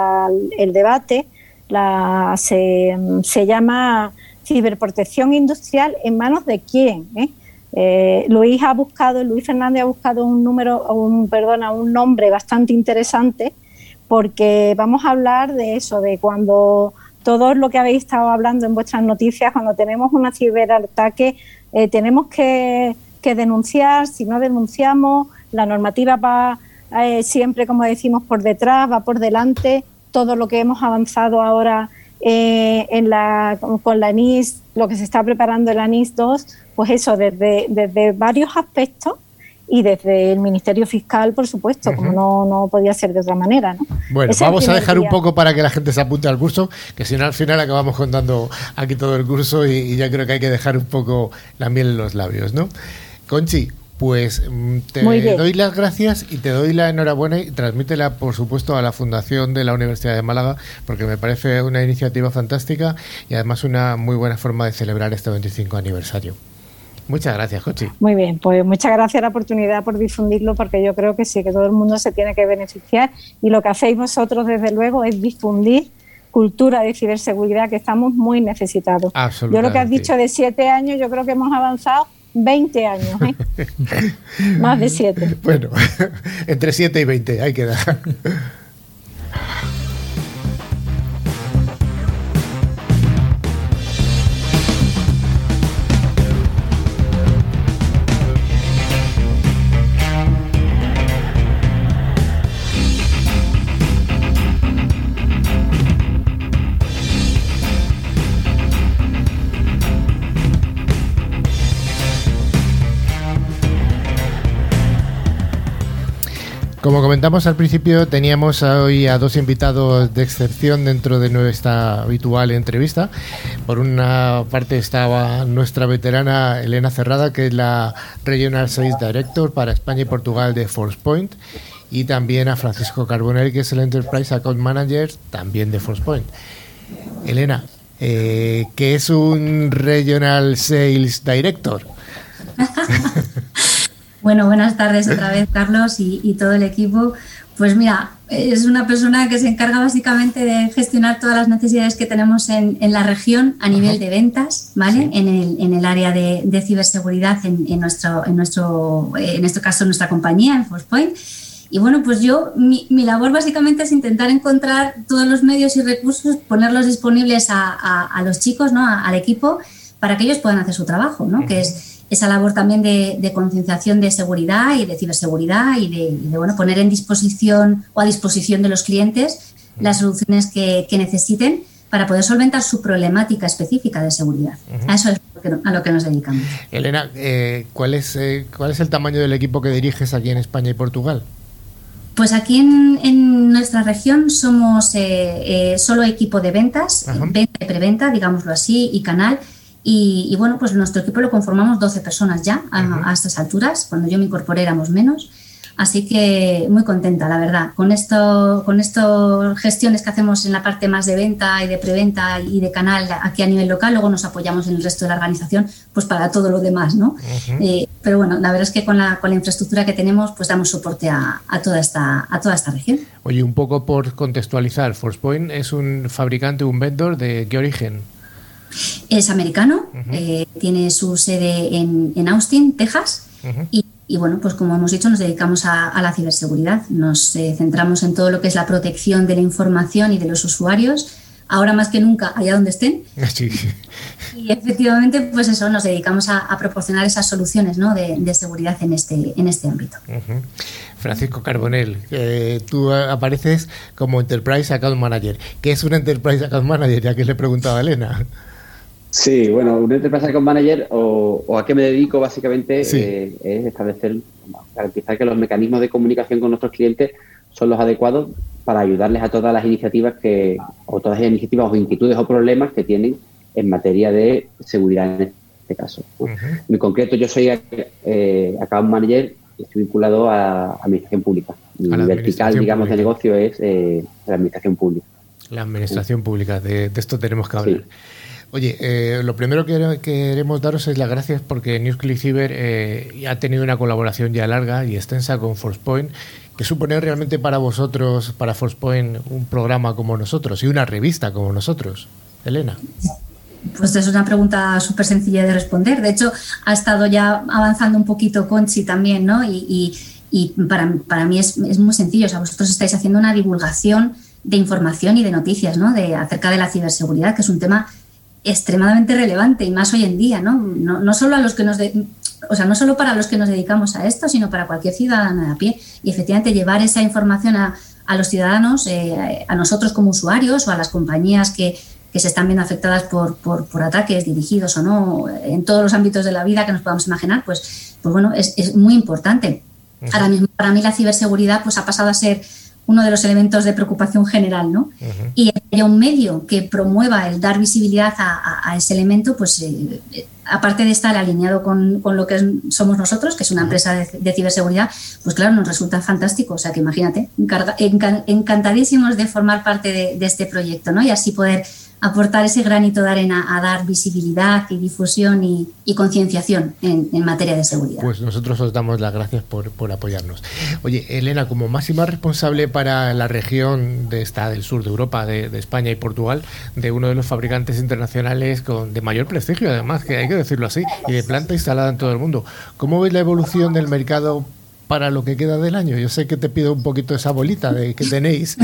el debate la, se, se, llama ciberprotección industrial en manos de quién. ¿eh? Eh, Luis ha buscado, Luis Fernández ha buscado un número, un, perdona, un nombre bastante interesante porque vamos a hablar de eso, de cuando todo lo que habéis estado hablando en vuestras noticias, cuando tenemos un ciberataque, eh, tenemos que, que, denunciar, si no denunciamos, la normativa va siempre, como decimos, por detrás, va por delante, todo lo que hemos avanzado ahora eh, en la, con la NIS, lo que se está preparando en la NIS 2, pues eso, desde, desde varios aspectos y desde el Ministerio Fiscal, por supuesto, como no, no, podía ser de otra manera. ¿no? Bueno, vamos a dejar un poco para que la gente se apunte al curso, que si no al final acabamos contando aquí todo el curso y, y ya creo que hay que dejar un poco la miel en los labios, ¿no? Conchi, pues mm, te doy las gracias y te doy la enhorabuena y transmítela, por supuesto, a la Fundación de la Universidad de Málaga, porque me parece una iniciativa fantástica y además una muy buena forma de celebrar este 25 aniversario. Muchas gracias, Cochi. Muy bien, pues muchas gracias la oportunidad por difundirlo, porque yo creo que sí, que todo el mundo se tiene que beneficiar y lo que hacéis vosotros, desde luego, es difundir cultura de ciberseguridad que estamos muy necesitados. Yo lo que has dicho de siete años, yo creo que hemos avanzado 20 años, ¿eh? Más de 7. Bueno, entre 7 y 20, hay que dar. Como comentamos al principio, teníamos hoy a dos invitados de excepción dentro de nuestra habitual entrevista. Por una parte estaba nuestra veterana Elena Cerrada, que es la Regional Sales Director para España y Portugal de ForcePoint, y también a Francisco Carbonell, que es el Enterprise Account Manager también de ForcePoint. Elena, eh, ¿qué es un Regional Sales Director? Bueno, buenas tardes otra vez, Carlos, y, todo el equipo. Pues mira, es una persona que se encarga básicamente de gestionar todas las necesidades que tenemos en, la región a nivel de ventas, ¿vale? En, el, en, el, área de, ciberseguridad, en, nuestro, en, nuestro, en este caso, nuestra compañía, en ForcePoint. Y bueno, pues yo, mi, labor básicamente es intentar encontrar todos los medios y recursos, ponerlos disponibles a, los chicos, ¿no? al equipo, para que ellos puedan hacer su trabajo, ¿no? Que es esa labor también de, concienciación de seguridad y de ciberseguridad y de, bueno, poner en disposición o a disposición de los clientes las soluciones que, necesiten para poder solventar su problemática específica de seguridad. A eso es a lo que nos dedicamos. Elena, eh, ¿cuál, es, eh, ¿cuál es el tamaño del equipo que diriges aquí en España y Portugal? Pues aquí en, nuestra región somos eh, solo equipo de ventas, venta y preventa, digámoslo así, y canal y, bueno, pues nuestro equipo lo conformamos 12 personas ya a, estas alturas. Cuando yo me incorporé éramos menos. Así que muy contenta, la verdad. Con esto, con estas gestiones que hacemos en la parte más de venta y de preventa y de canal aquí a nivel local, luego nos apoyamos en el resto de la organización, pues para todo lo demás, ¿no? Eh, pero bueno, la verdad es que con la, con la infraestructura que tenemos, pues damos soporte a, toda esta, a toda esta región. Oye, un poco por contextualizar, ForcePoint es un fabricante, un vendor de qué origen? Es americano, eh, tiene su sede en, en Austin, Texas, y y bueno, pues como hemos dicho, nos dedicamos a, la ciberseguridad. Nos eh, centramos en todo lo que es la protección de la información y de los usuarios, ahora más que nunca, allá donde estén. Y efectivamente, pues eso, nos dedicamos a, proporcionar esas soluciones ¿no? de, seguridad en este, en este ámbito. Francisco Carbonell, tú apareces como Enterprise Account Manager. ¿Qué es un Enterprise Account Manager? Ya que le he preguntado a Elena. Sí, bueno, un Enterprise Account Manager o, a qué me dedico básicamente eh, es establecer, garantizar que los mecanismos de comunicación con nuestros clientes son los adecuados para ayudarles a todas las iniciativas que, o todas las iniciativas o inquietudes o problemas que tienen en materia de seguridad en este caso. En concreto, yo soy eh, Account Manager y estoy vinculado a, Administración Pública. Mi vertical, digamos, de negocio es eh, la Administración Pública. La Administración Pública, de, esto tenemos que hablar. Oye, eh, lo primero que queremos daros es las gracias porque NewsClick Cyber eh, ha tenido una colaboración ya larga y extensa con ForcePoint, que supone realmente para vosotros, para ForcePoint, un programa como nosotros y una revista como nosotros. Elena. Pues es una pregunta súper sencilla de responder. De hecho, ha estado ya avanzando un poquito Conchi también, ¿no? Y, para, para, mí es, es, muy sencillo. O sea, vosotros estáis haciendo una divulgación de información y de noticias, ¿no? De, acerca de la ciberseguridad, que es un tema extremadamente relevante y más hoy en día, ¿no? No, solo a los que nos o sea, no solo para los que nos dedicamos a esto, sino para cualquier ciudadano de a pie. Y efectivamente llevar esa información a, los ciudadanos, eh, a nosotros como usuarios o a las compañías que, se están viendo afectadas por, por, ataques dirigidos o no, en todos los ámbitos de la vida que nos podamos imaginar, pues, pues bueno, es, es muy importante. Ahora mismo para mí la ciberseguridad pues ha pasado a ser uno de los elementos de preocupación general, ¿no? Y haya un medio que promueva el dar visibilidad a, ese elemento, pues eh, aparte de estar alineado con, lo que somos nosotros, que es una empresa de, ciberseguridad, pues claro, nos resulta fantástico. O sea, que imagínate, encantadísimos de formar parte de, de este proyecto, ¿no? Y así poder aportar ese granito de arena a dar visibilidad y difusión y, concienciación en, materia de seguridad. Pues nosotros os damos las gracias por, apoyarnos. Oye, Elena, como máxima responsable para la región de esta del sur de Europa, de, España y Portugal, de uno de los fabricantes internacionales con, de mayor prestigio, además, que hay que decirlo así, y de planta instalada en todo el mundo, ¿cómo ves la evolución del mercado para lo que queda del año? Yo sé que te pido un poquito esa bolita de que tenéis.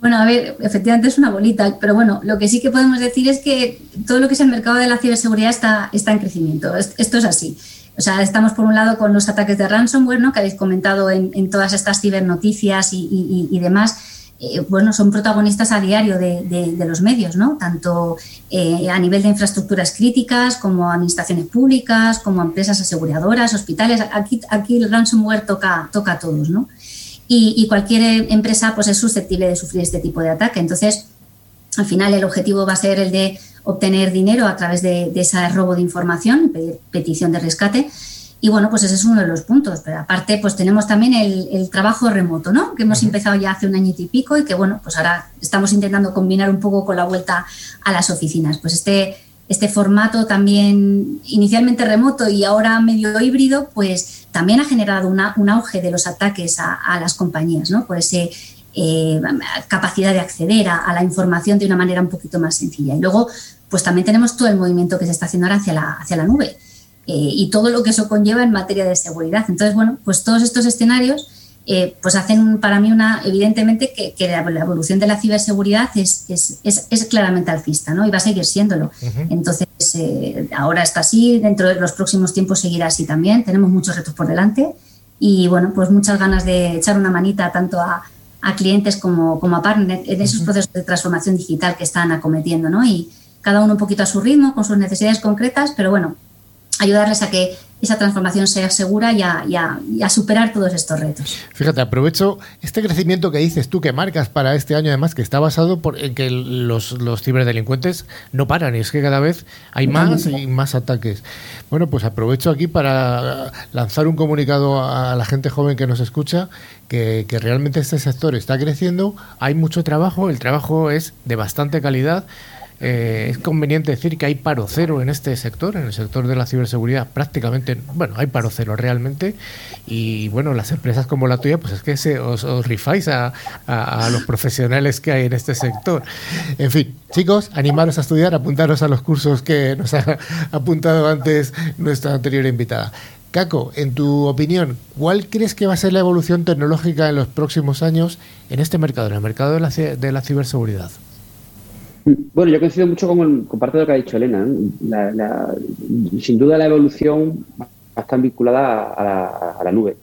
Bueno, a ver, efectivamente es una bolita, pero bueno, lo que sí que podemos decir es que todo lo que es el mercado de la ciberseguridad está, está en crecimiento. Esto es así. O sea, estamos por un lado con los ataques de ransomware, ¿no? que habéis comentado en, todas estas cibernoticias y, demás. Eh, bueno, son protagonistas a diario de, los medios, ¿no? Tanto eh, a nivel de infraestructuras críticas, como administraciones públicas, como empresas aseguradoras, hospitales. Aquí, aquí el ransomware toca, toca a todos, ¿no? Y, cualquier empresa pues, es susceptible de sufrir este tipo de ataque. Entonces, al final el objetivo va a ser el de obtener dinero a través de, ese robo de información, pedir petición de rescate. Y bueno, pues ese es uno de los puntos. Pero aparte, pues tenemos también el, trabajo remoto, ¿no? Que hemos empezado ya hace un año y pico y que bueno, pues ahora estamos intentando combinar un poco con la vuelta a las oficinas. Pues este este formato también inicialmente remoto y ahora medio híbrido, pues también ha generado un auge de los ataques a, las compañías, ¿no? Por esa eh, capacidad de acceder a, la información de una manera un poquito más sencilla. Y luego, pues también tenemos todo el movimiento que se está haciendo ahora hacia la, hacia la nube eh, y todo lo que eso conlleva en materia de seguridad. Entonces, bueno, pues todos estos escenarios eh, pues hacen para mí una, evidentemente que, la, evolución de la ciberseguridad es, es, claramente alcista, ¿no? Y va a seguir siéndolo. Entonces, eh, ahora está así, dentro de los próximos tiempos seguirá así también, tenemos muchos retos por delante y bueno, pues muchas ganas de echar una manita tanto a, clientes como, como, a partners en esos procesos de transformación digital que están acometiendo, ¿no? Y cada uno un poquito a su ritmo, con sus necesidades concretas, pero bueno, ayudarles a que esa transformación sea segura y a, superar todos estos retos. Fíjate, aprovecho este crecimiento que dices tú, que marcas para este año, además, que está basado por, en que los, los ciberdelincuentes no paran y es que cada vez hay más y más ataques. Bueno, pues aprovecho aquí para lanzar un comunicado a la gente joven que nos escucha, que, que realmente este sector está creciendo, hay mucho trabajo, el trabajo es de bastante calidad eh, es conveniente decir que hay paro cero en este sector, en el sector de la ciberseguridad, prácticamente, bueno, hay paro cero realmente, y bueno, las empresas como la tuya, pues es que se, os, rifáis a, los profesionales que hay en este sector. En fin, chicos, animaros a estudiar, apuntaros a los cursos que nos ha apuntado antes nuestra anterior invitada. Caco, en tu opinión, ¿cuál crees que va a ser la evolución tecnológica en los próximos años en este mercado, en el mercado de la, de la ciberseguridad? Bueno, yo coincido mucho con, parte de lo que ha dicho Elena. sin duda la evolución va a estar vinculada a la, nube.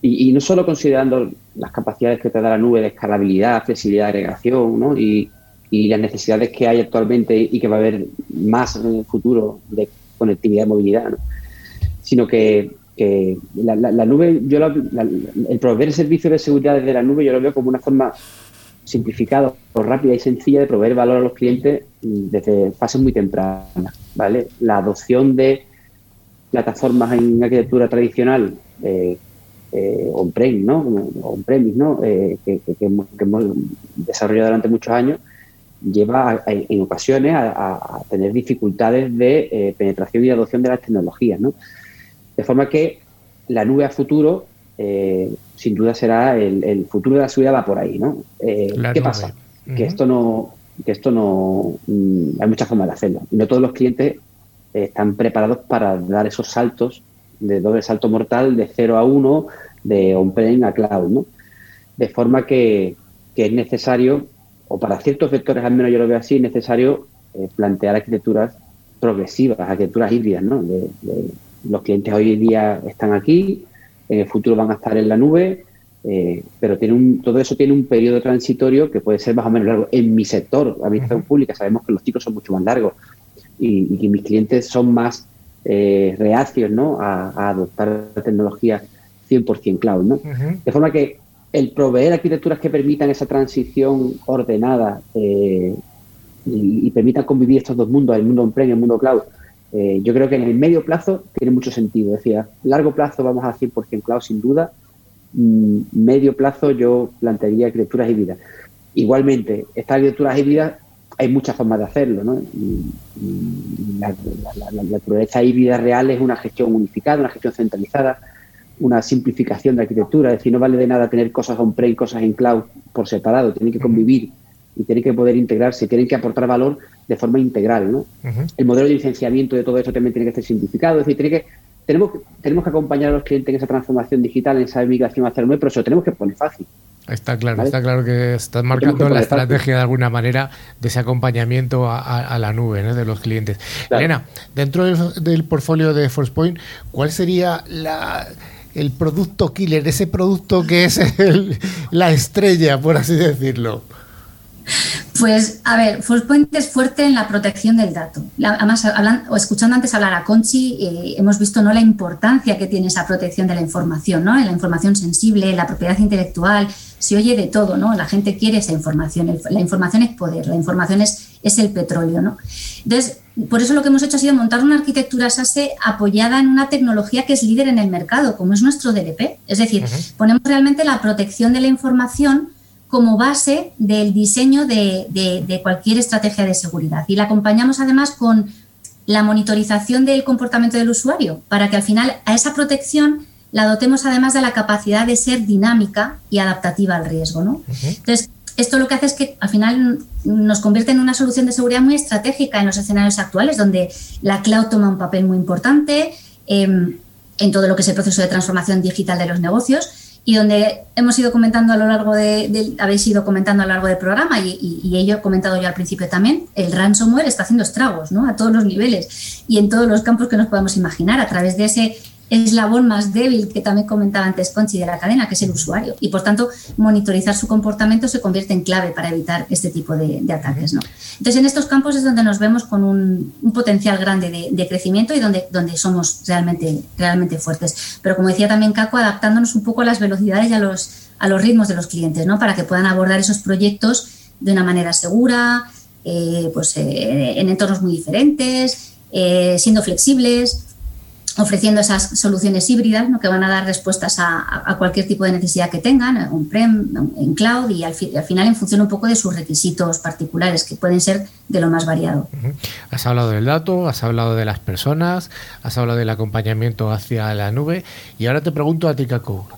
Y, no solo considerando las capacidades que te da la nube de escalabilidad, flexibilidad agregación ¿no? y, las necesidades que hay actualmente y que va a haber más en el futuro de conectividad y movilidad, sino que, la, nube, yo el proveer servicios de seguridad desde la nube yo lo veo como una forma simplificada, rápida y sencilla de proveer valor a los clientes desde fases muy tempranas. ¿vale? La adopción de plataformas en arquitectura tradicional eh, eh, on-prem, ¿no? On-premise, ¿no? Eh, que, hemos, desarrollado durante muchos años, lleva en ocasiones a, tener dificultades de penetración y adopción de las tecnologías, ¿no? De forma que la nube a futuro sin duda será el, futuro de la seguridad va por ahí, ¿no? Eh, ¿Qué pasa? Que esto no, que esto no, mm, hay muchas formas de hacerlo. Y no todos los clientes están preparados para dar esos saltos de doble salto mortal de 0 a 1, de on-prem a cloud, ¿no? De forma que, es necesario, o para ciertos vectores al menos yo lo veo así, es necesario eh, plantear arquitecturas progresivas, arquitecturas híbridas, ¿no? los clientes hoy en día están aquí, en el futuro van a estar en la nube, eh, pero tiene un, todo eso tiene un periodo transitorio que puede ser más o menos largo. En mi sector, la administración pública, sabemos que los ciclos son mucho más largos y, que mis clientes son más eh, reacios ¿no? a, adoptar la tecnología 100% cloud. ¿no? De forma que el proveer arquitecturas que permitan esa transición ordenada eh, y, y, permitan convivir estos dos mundos, el mundo on-prem y el mundo cloud, eh, yo creo que en el medio plazo tiene mucho sentido. Decía, largo plazo vamos a 100% cloud sin duda. Mm, medio plazo yo plantearía arquitecturas híbridas. Igualmente, estas arquitecturas híbridas hay muchas formas de hacerlo. ¿no? la, naturaleza híbrida real es una gestión unificada, una gestión centralizada, una simplificación de arquitectura. Es decir, no vale de nada tener cosas on-prem y cosas en cloud por separado. Tienen que convivir y tienen que poder integrarse, tienen que aportar valor de forma integral. ¿no? El modelo de licenciamiento de todo eso también tiene que ser simplificado, es decir, tiene que, tenemos, que, tenemos que acompañar a los clientes en esa transformación digital, en esa migración hacia el nuevo, pero eso lo tenemos que poner fácil. Está claro, está claro que estás marcando la estrategia de alguna manera de ese acompañamiento a, la nube de los clientes. Elena, dentro del, portfolio de ForcePoint, ¿cuál sería la, el producto killer, ese producto que es la estrella, por así decirlo? Pues, a ver, ForcePoint es fuerte en la protección del dato. Además, o escuchando antes hablar a Conchi, eh, hemos visto ¿no? la importancia que tiene esa protección de la información, ¿no? la información sensible, la propiedad intelectual. Se oye de todo, ¿no? La gente quiere esa información. La información es poder, la información es, es el petróleo, ¿no? Entonces, por eso lo que hemos hecho ha sido montar una arquitectura SASE apoyada en una tecnología que es líder en el mercado, como es nuestro DLP. Es decir, ponemos realmente la protección de la información como base del diseño de, cualquier estrategia de seguridad. Y la acompañamos además con la monitorización del comportamiento del usuario, para que al final a esa protección la dotemos además de la capacidad de ser dinámica y adaptativa al riesgo. ¿no? Entonces, esto lo que hace es que al final nos convierte en una solución de seguridad muy estratégica en los escenarios actuales, donde la cloud toma un papel muy importante em, en todo lo que es el proceso de transformación digital de los negocios y donde hemos ido comentando a lo largo de, habéis ido comentando a lo largo del programa y, ello he comentado yo al principio también, el ransomware está haciendo estragos ¿no? a todos los niveles y en todos los campos que nos podamos imaginar a través de ese eslabón más débil que también comentaba antes Conchi de la cadena, que es el usuario. Y por tanto, monitorizar su comportamiento se convierte en clave para evitar este tipo de, ataques. ¿no? Entonces, en estos campos es donde nos vemos con un, potencial grande de, crecimiento y donde, donde somos realmente, realmente fuertes. Pero como decía también Caco, adaptándonos un poco a las velocidades y a los, a los ritmos de los clientes, ¿no? para que puedan abordar esos proyectos de una manera segura, eh, pues, eh, en entornos muy diferentes, eh, siendo flexibles ofreciendo esas soluciones híbridas ¿no? que van a dar respuestas a, cualquier tipo de necesidad que tengan, on-prem, en cloud y al, final en función un poco de sus requisitos particulares que pueden ser de lo más variado. Has hablado del dato, has hablado de las personas, has hablado del acompañamiento hacia la nube y ahora te pregunto a ti,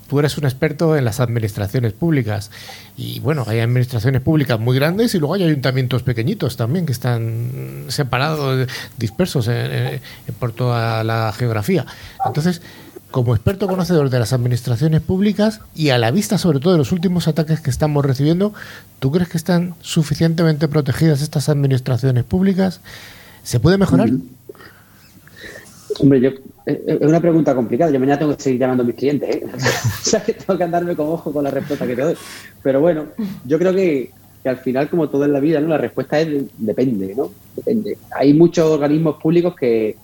tú eres un experto en las administraciones públicas y bueno, hay administraciones públicas muy grandes y luego hay ayuntamientos pequeñitos también que están separados, dispersos por toda la geografía. Entonces, como experto conocedor de las administraciones públicas y a la vista sobre todo de los últimos ataques que estamos recibiendo, ¿tú crees que están suficientemente protegidas estas administraciones públicas? ¿Se puede mejorar? Hombre, yo eh, es una pregunta complicada. Yo mañana tengo que seguir llamando a mis clientes. ¿eh? o sea, que tengo que andarme con ojo con la respuesta que te doy. Pero bueno, yo creo que, al final, como todo en la vida, ¿no? la respuesta es depende. ¿no? depende. Hay muchos organismos públicos que,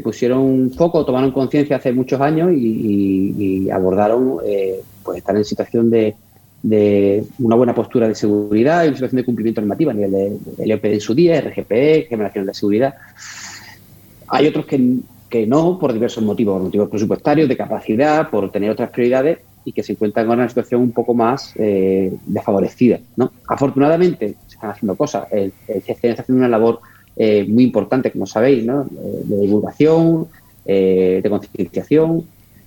pusieron un foco, tomaron conciencia hace muchos años y, abordaron eh, pues estar en situación de, una buena postura de seguridad y una situación de cumplimiento normativa a nivel de, LOP en su día, RGPE, generación de seguridad. Hay otros que que no por diversos motivos, por motivos presupuestarios, de capacidad, por tener otras prioridades y que se encuentran en una situación un poco más eh, desfavorecida. ¿no? Afortunadamente se están haciendo cosas. El, CCN está haciendo una labor eh, muy importante, como sabéis, ¿no? Eh, de divulgación, de concienciación.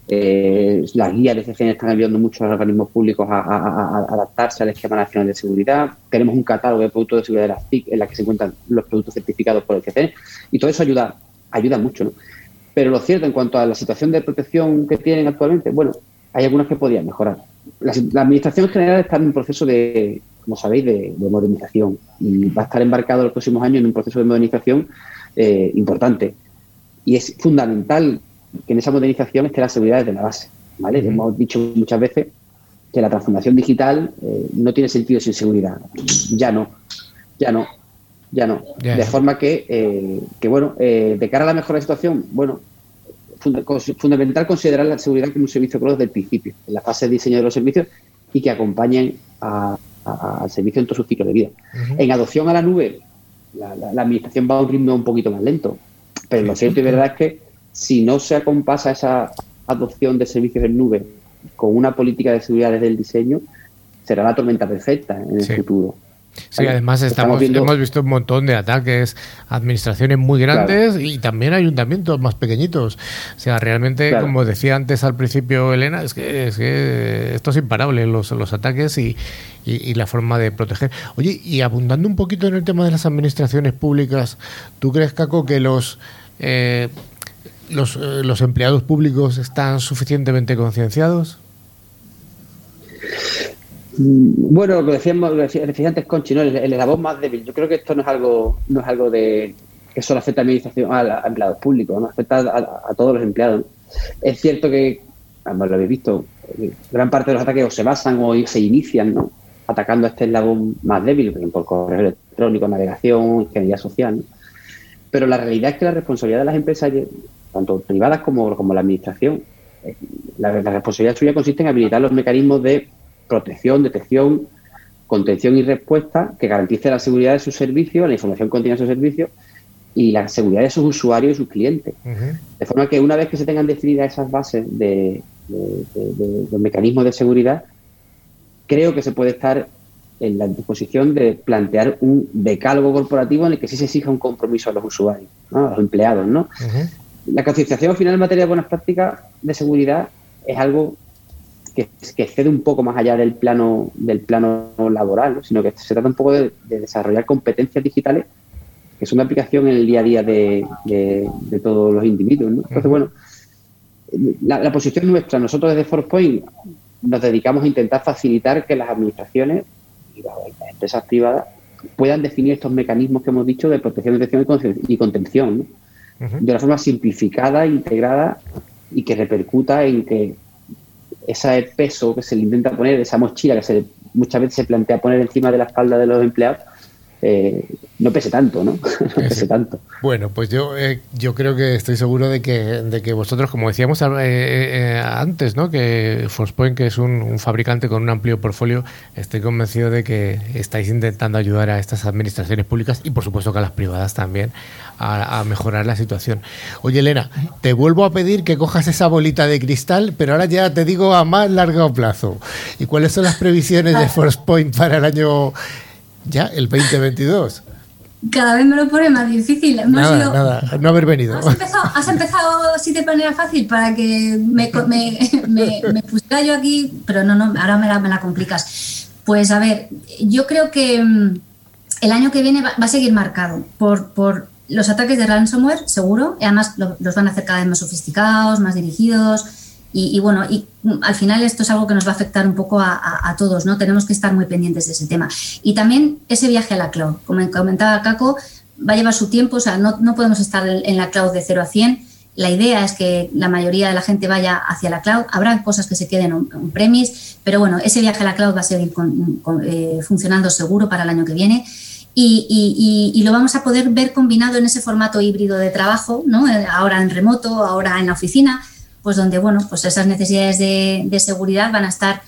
las guías de CCN están ayudando mucho a los organismos públicos a, adaptarse al esquema nacional de seguridad. Tenemos un catálogo de productos de seguridad de las TIC en la que se encuentran los productos certificados por el CCN y todo eso ayuda, ayuda mucho. ¿no? Pero lo cierto en cuanto a la situación de protección que tienen actualmente, bueno, hay algunas que podrían mejorar. La, Administración General está en un proceso de, como sabéis, de, modernización y va a estar embarcado los próximos años en un proceso de modernización eh, importante. Y es fundamental que en esa modernización esté la seguridad desde la base. ¿vale? Hemos dicho muchas veces que la transformación digital eh, no tiene sentido sin seguridad. Ya no, ya no ya no. de forma que, eh, que bueno, eh, de cara a la mejora de la situación, bueno, fundamental considerar la seguridad como un servicio pro desde el principio, en la fase de diseño de los servicios y que acompañen al servicio en todo su ciclo de vida. En adopción a la nube, la, administración va a un ritmo un poquito más lento, pero lo cierto y verdad es que si no se acompasa esa adopción de servicios en nube con una política de seguridad desde el diseño, será la tormenta perfecta en el futuro. Sí, además estamos, hemos visto un montón de ataques, administraciones muy grandes y también ayuntamientos más pequeñitos. O sea, realmente, como decía antes al principio Elena, es que, es que esto es imparable, los, los ataques y, y, la forma de proteger. Oye, y abundando un poquito en el tema de las administraciones públicas, ¿tú crees, Caco, que los... Eh, los, eh, los empleados públicos están suficientemente concienciados? Mm, bueno, lo decíamos, lo decía antes Conchi, ¿no? el, la voz más débil. Yo creo que esto no es algo, no es algo de que solo afecta a, administración, a, empleados públicos, ¿no? afecta a, todos los empleados. Es cierto que, como lo habéis visto, gran parte de los ataques o se basan o se inician ¿no? atacando a este eslabón más débil, por correo electrónico, navegación, ingeniería social. Pero la realidad es que la responsabilidad de las empresas, tanto privadas como, como la administración, eh, la responsabilidad suya consiste en habilitar los mecanismos de protección, detección, contención y respuesta que garantice la seguridad de sus servicios, la información contenida de sus servicios y la seguridad de sus usuarios y sus clientes. De forma que una vez que se tengan definidas esas bases de, los mecanismos de seguridad, creo que se puede estar en la disposición de plantear un decálogo corporativo en el que sí se exija un compromiso a los usuarios, a los empleados. ¿no? La concienciación final en materia de buenas prácticas de seguridad es algo que, excede un poco más allá del plano del plano laboral, sino que se trata un poco de, desarrollar competencias digitales que son de aplicación en el día a día de, todos los individuos. Entonces, bueno, la, posición nuestra, nosotros desde ForcePoint nos dedicamos a intentar facilitar que las administraciones y las, empresas privadas puedan definir estos mecanismos que hemos dicho de protección, detección y contención de una forma simplificada, integrada y que repercuta en que ese peso que se le intenta poner, esa mochila que se, muchas veces se plantea poner encima de la espalda de los empleados, eh, no pese tanto, ¿no? no pese tanto. Bueno, pues yo, eh, yo creo que estoy seguro de que, de que vosotros, como decíamos eh, antes, ¿no? Que Forcepoint, que es un, fabricante con un amplio portfolio, estoy convencido de que estáis intentando ayudar a estas administraciones públicas y por supuesto que a las privadas también a, a mejorar la situación. Oye, Elena, te vuelvo a pedir que cojas esa bolita de cristal, pero ahora ya te digo a más largo plazo. ¿Y cuáles son las previsiones de Forcepoint para el año ya, el 2022. Cada vez me lo pone más difícil. nada, nada, no haber venido. ¿Has empezado, has empezado así de manera fácil para que me, me, me, pusiera yo aquí, pero no, no, ahora me la, me la complicas. Pues a ver, yo creo que mm, el año que viene va, a seguir marcado por, por los ataques de ransomware, seguro, y además los van a hacer cada vez más sofisticados, más dirigidos, y, bueno, y al final esto es algo que nos va a afectar un poco a, todos, ¿no? Tenemos que estar muy pendientes de ese tema. Y también ese viaje a la cloud, como comentaba Caco, va a llevar su tiempo, o sea, no, no podemos estar en la cloud de 0 a 100. La idea es que la mayoría de la gente vaya hacia la cloud. Habrá cosas que se queden en premis, pero bueno, ese viaje a la cloud va a seguir eh, funcionando seguro para el año que viene. Y, lo vamos a poder ver combinado en ese formato híbrido de trabajo, ¿no? ahora en remoto, ahora en la oficina, pues donde bueno, pues esas necesidades de, seguridad van a estar,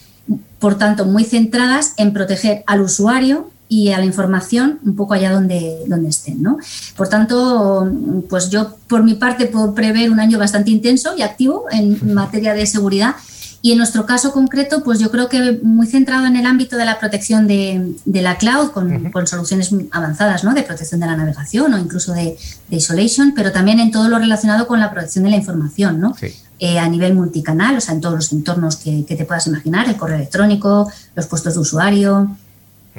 por tanto, muy centradas en proteger al usuario y a la información un poco allá donde, donde estén. ¿no? Por tanto, pues yo por mi parte puedo prever un año bastante intenso y activo en materia de seguridad. Y en nuestro caso concreto, pues yo creo que muy centrado en el ámbito de la protección de, la cloud, con, con, soluciones avanzadas ¿no? de protección de la navegación o incluso de, de, isolation, pero también en todo lo relacionado con la protección de la información. ¿no? Sí. Eh, a nivel multicanal, o sea, en todos los entornos que, te puedas imaginar, el correo electrónico, los puestos de usuario,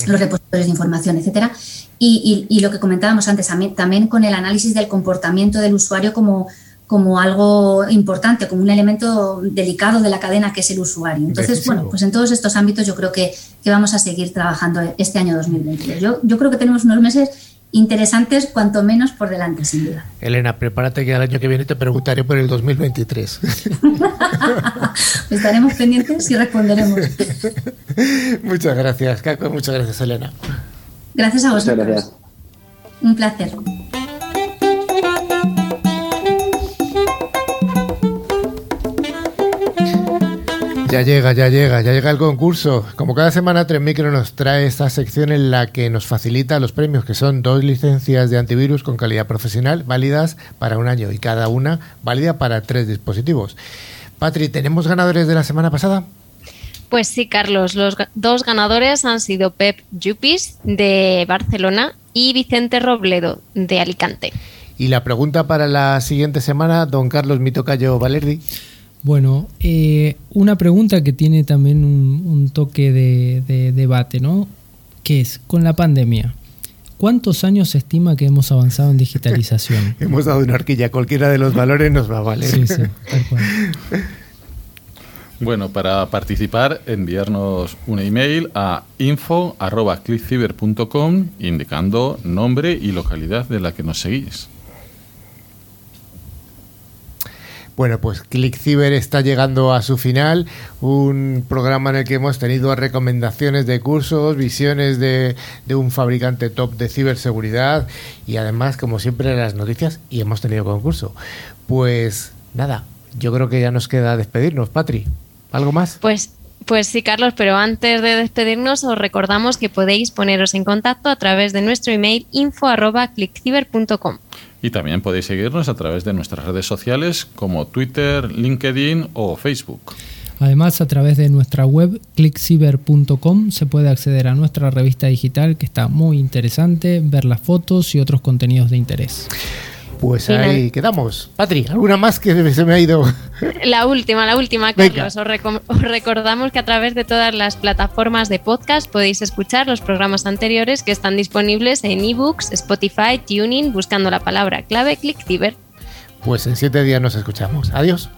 los repositorios de información, etcétera. Y, lo que comentábamos antes, también, con el análisis del comportamiento del usuario como, como algo importante, como un elemento delicado de la cadena que es el usuario. Entonces, bueno, pues en todos estos ámbitos yo creo que, que, vamos a seguir trabajando este año 2022. Yo, yo creo que tenemos unos meses interesantes, cuanto menos por delante, sin duda. Elena, prepárate que el año que viene te preguntaré por el 2023. Estaremos pendientes y responderemos. muchas gracias, Caco. Muchas gracias, Elena. Gracias a vosotros. Un placer. Ya llega, ya llega, ya llega el concurso. Como cada semana, Tres Micro nos trae esta sección en la que nos facilita los premios, que son dos licencias de antivirus con calidad profesional válidas para un año y cada una válida para tres dispositivos. Patri, ¿tenemos ganadores de la semana pasada? Pues sí, Carlos. Los dos ganadores han sido Pep Yupis de Barcelona y Vicente Robledo de Alicante. Y la pregunta para la siguiente semana, don Carlos Mitocayo Valerdi. Bueno, eh, una pregunta que tiene también un, toque de, debate, ¿no? ¿Qué es? Con la pandemia, ¿cuántos años se estima que hemos avanzado en digitalización? hemos dado una horquilla, cualquiera de los valores nos va a valer. Sí, sí, Bueno, para participar, enviarnos un email a info.clickciber.com indicando nombre y localidad de la que nos seguís. Bueno, pues ClickCiber está llegando a su final, un programa en el que hemos tenido recomendaciones de cursos, visiones de, un fabricante top de ciberseguridad y además, como siempre, las noticias y hemos tenido concurso. Pues nada, yo creo que ya nos queda despedirnos, Patri. ¿Algo más? Pues pues sí, Carlos, pero antes de despedirnos os recordamos que podéis poneros en contacto a través de nuestro email info@clickciber.com. Y también podéis seguirnos a través de nuestras redes sociales como Twitter, LinkedIn o Facebook. Además, a través de nuestra web clickciber.com se puede acceder a nuestra revista digital que está muy interesante, ver las fotos y otros contenidos de interés. Pues ahí quedamos. Patri, ¿alguna más que se me ha ido? La última, la última, Carlos. Os, recordamos que a través de todas las plataformas de podcast podéis escuchar los programas anteriores que están disponibles en ebooks, Spotify, Tuning, buscando la palabra clave ClickCiber. Pues en siete días nos escuchamos. Adiós.